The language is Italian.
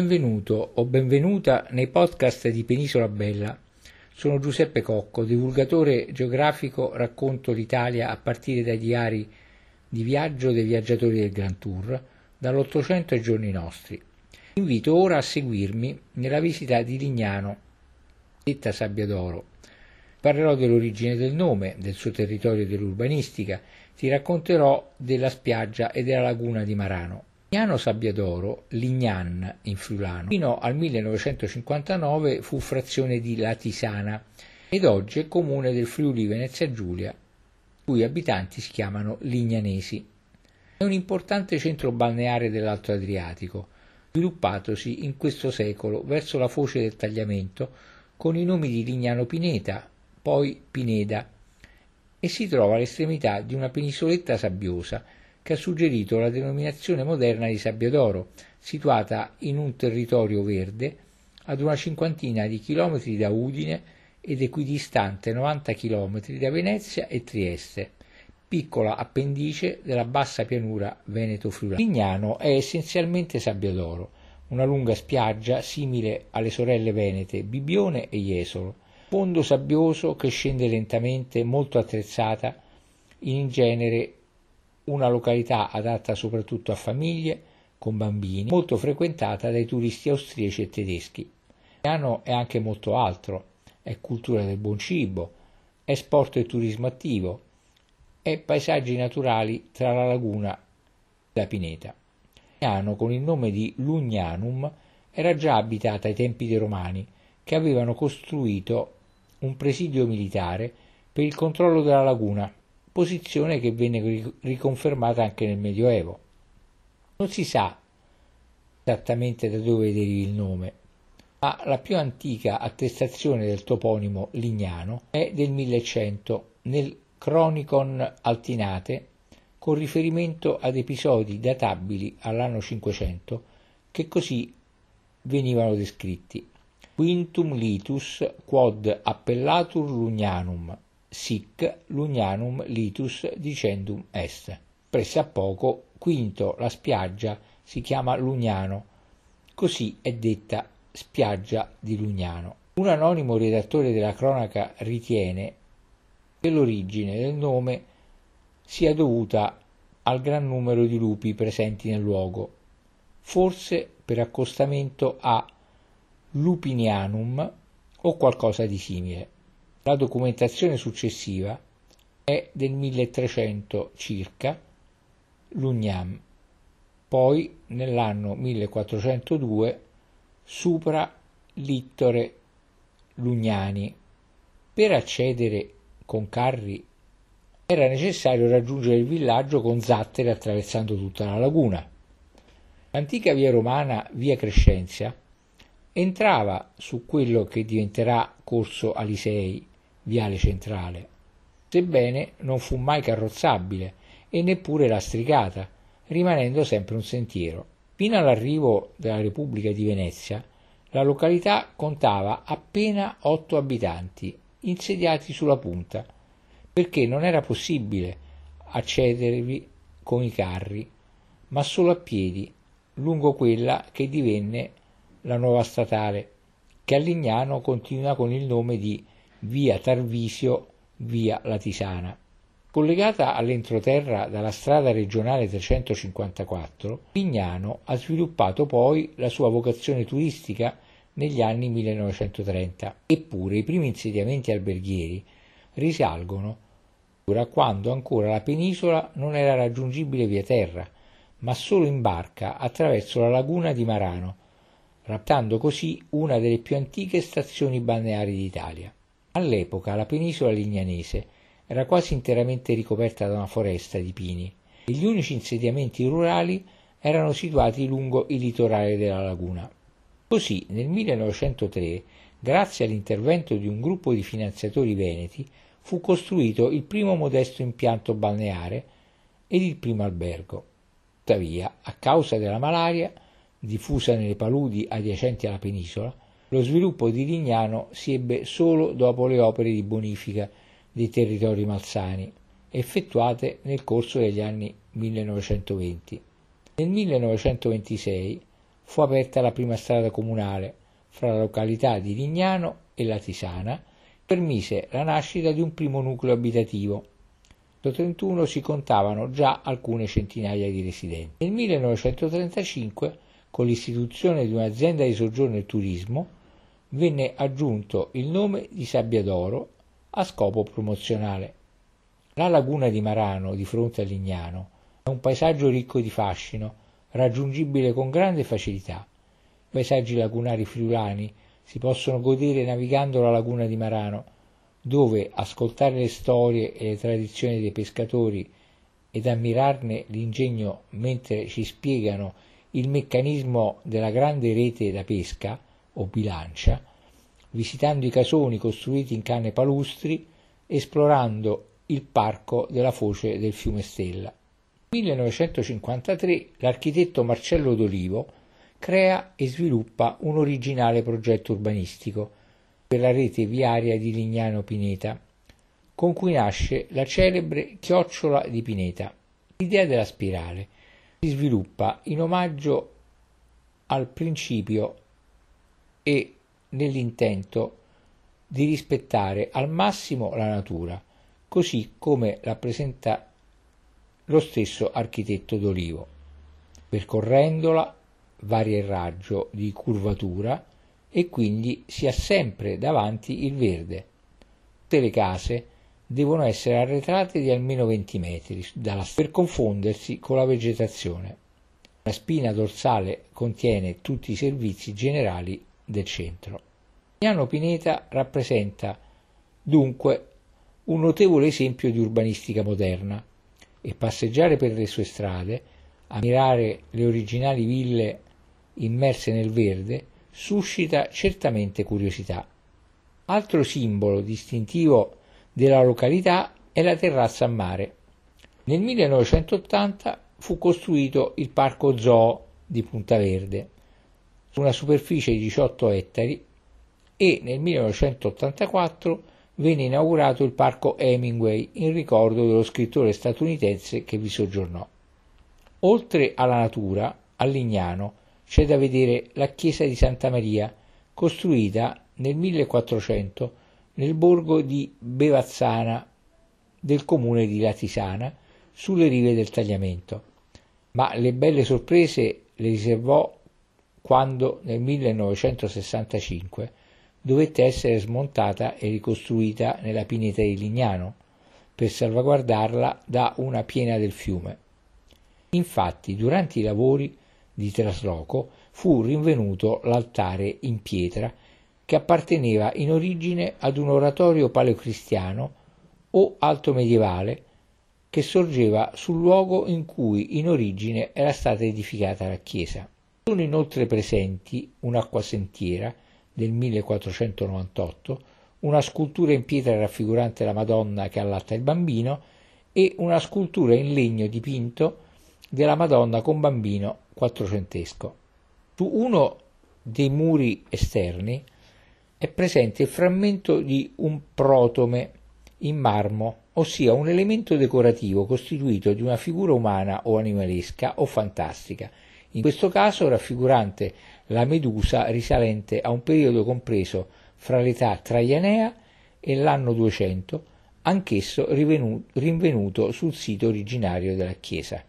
Benvenuto o benvenuta nei podcast di Penisola Bella. Sono Giuseppe Cocco, divulgatore geografico, racconto l'Italia a partire dai diari di viaggio dei viaggiatori del Grand Tour, dall'Ottocento ai giorni nostri. Invito ora a seguirmi nella visita di Lignano, detta Sabbia d'Oro. Parlerò dell'origine del nome, del suo territorio e dell'urbanistica, ti racconterò della spiaggia e della laguna di Marano. Lignano Sabbiadoro, Lignan in friulano, fino al 1959 fu frazione di Latisana ed oggi è comune del Friuli Venezia Giulia, i cui abitanti si chiamano lignanesi. È un importante centro balneare dell'Alto Adriatico, sviluppatosi in questo secolo verso la foce del tagliamento con i nomi di Lignano Pineta, poi Pineda, e si trova all'estremità di una penisoletta sabbiosa che ha suggerito la denominazione moderna di Sabbia d'Oro, situata in un territorio verde ad una cinquantina di chilometri da Udine ed equidistante 90 chilometri da Venezia e Trieste, piccola appendice della bassa pianura veneto-friulana. Lignano è essenzialmente sabbia d'oro, una lunga spiaggia simile alle sorelle venete Bibione e Jesolo, fondo sabbioso che scende lentamente, molto attrezzata, in genere una località adatta soprattutto a famiglie con bambini, molto frequentata dai turisti austriaci e tedeschi. Milano è anche molto altro, è cultura del buon cibo, è sport e turismo attivo, è paesaggi naturali tra la laguna e la pineta. Milano con il nome di Lugnanum era già abitata ai tempi dei Romani, che avevano costruito un presidio militare per il controllo della laguna posizione che venne riconfermata anche nel Medioevo. Non si sa esattamente da dove derivi il nome, ma la più antica attestazione del toponimo Lignano è del 1100 nel Chronicon Altinate con riferimento ad episodi databili all'anno 500 che così venivano descritti. Quintum litus quod appellatur Lugnianum sic Lunianum litus dicendum est. Pressappoco, quinto, la spiaggia si chiama Lugnano, così è detta spiaggia di Lugnano. Un anonimo redattore della cronaca ritiene che l'origine del nome sia dovuta al gran numero di lupi presenti nel luogo, forse per accostamento a Lupinianum o qualcosa di simile. La documentazione successiva è del 1300 circa, Lugnam, poi nell'anno 1402 supra Littore Lugnani. Per accedere con carri era necessario raggiungere il villaggio con zattere attraversando tutta la laguna. L'antica via romana Via Crescenzia entrava su quello che diventerà Corso Alisei viale centrale, sebbene non fu mai carrozzabile e neppure lastricata, rimanendo sempre un sentiero. Fino all'arrivo della Repubblica di Venezia, la località contava appena otto abitanti, insediati sulla punta, perché non era possibile accedervi con i carri, ma solo a piedi, lungo quella che divenne la nuova statale, che a Lignano continua con il nome di via Tarvisio, via Latisana. Collegata all'entroterra dalla strada regionale 354, Lignano ha sviluppato poi la sua vocazione turistica negli anni 1930, eppure i primi insediamenti alberghieri risalgono a quando ancora la penisola non era raggiungibile via terra, ma solo in barca attraverso la laguna di Marano, raptando così una delle più antiche stazioni balneari d'Italia. All'epoca la penisola lignanese era quasi interamente ricoperta da una foresta di pini e gli unici insediamenti rurali erano situati lungo il litorale della laguna. Così nel 1903, grazie all'intervento di un gruppo di finanziatori veneti, fu costruito il primo modesto impianto balneare ed il primo albergo. Tuttavia, a causa della malaria, diffusa nelle paludi adiacenti alla penisola, lo sviluppo di Lignano si ebbe solo dopo le opere di bonifica dei territori malsani, effettuate nel corso degli anni 1920. Nel 1926 fu aperta la prima strada comunale fra la località di Lignano e la Tisana, permise la nascita di un primo nucleo abitativo. Nel 1931 si contavano già alcune centinaia di residenti. Nel 1935, con l'istituzione di un'azienda di soggiorno e turismo, venne aggiunto il nome di Sabbia d'Oro a scopo promozionale. La laguna di Marano, di fronte a Lignano, è un paesaggio ricco di fascino, raggiungibile con grande facilità. I paesaggi lagunari friulani si possono godere navigando la laguna di Marano, dove ascoltare le storie e le tradizioni dei pescatori ed ammirarne l'ingegno mentre ci spiegano il meccanismo della grande rete da pesca o bilancia, visitando i casoni costruiti in canne palustri, esplorando il parco della foce del fiume Stella. Nel 1953 l'architetto Marcello D'Olivo crea e sviluppa un originale progetto urbanistico per la rete viaria di Lignano Pineta, con cui nasce la celebre chiocciola di Pineta. L'idea della spirale si sviluppa in omaggio al principio e nell'intento di rispettare al massimo la natura, così come rappresenta lo stesso architetto d'Olivo. Percorrendola varia il raggio di curvatura e quindi si ha sempre davanti il verde. Tutte le case devono essere arretrate di almeno 20 metri dalla per confondersi con la vegetazione. La spina dorsale contiene tutti i servizi generali del centro. Piano Pineta rappresenta dunque un notevole esempio di urbanistica moderna e passeggiare per le sue strade, ammirare le originali ville immerse nel verde, suscita certamente curiosità. Altro simbolo distintivo della località è la terrazza a mare. Nel 1980 fu costruito il Parco Zoo di Punta Verde, su una superficie di 18 ettari, e nel 1984 venne inaugurato il Parco Hemingway in ricordo dello scrittore statunitense che vi soggiornò. Oltre alla natura, a Lignano c'è da vedere la chiesa di Santa Maria, costruita nel 1400 nel borgo di Bevazzana del comune di Latisana, sulle rive del Tagliamento. Ma le belle sorprese le riservò quando nel 1965 dovette essere smontata e ricostruita nella pineta di Lignano per salvaguardarla da una piena del fiume. Infatti, durante i lavori di trasloco fu rinvenuto l'altare in pietra che apparteneva in origine ad un oratorio paleocristiano o alto medievale che sorgeva sul luogo in cui in origine era stata edificata la chiesa. Sono inoltre presenti un'acquasentiera del 1498, una scultura in pietra raffigurante la Madonna che allatta il bambino e una scultura in legno dipinto della Madonna con bambino quattrocentesco. Su uno dei muri esterni è presente il frammento di un protome in marmo, ossia un elemento decorativo costituito di una figura umana o animalesca o fantastica, in questo caso raffigurante la Medusa risalente a un periodo compreso fra l'età traianea e l'anno 200, anch'esso rinvenuto sul sito originario della chiesa.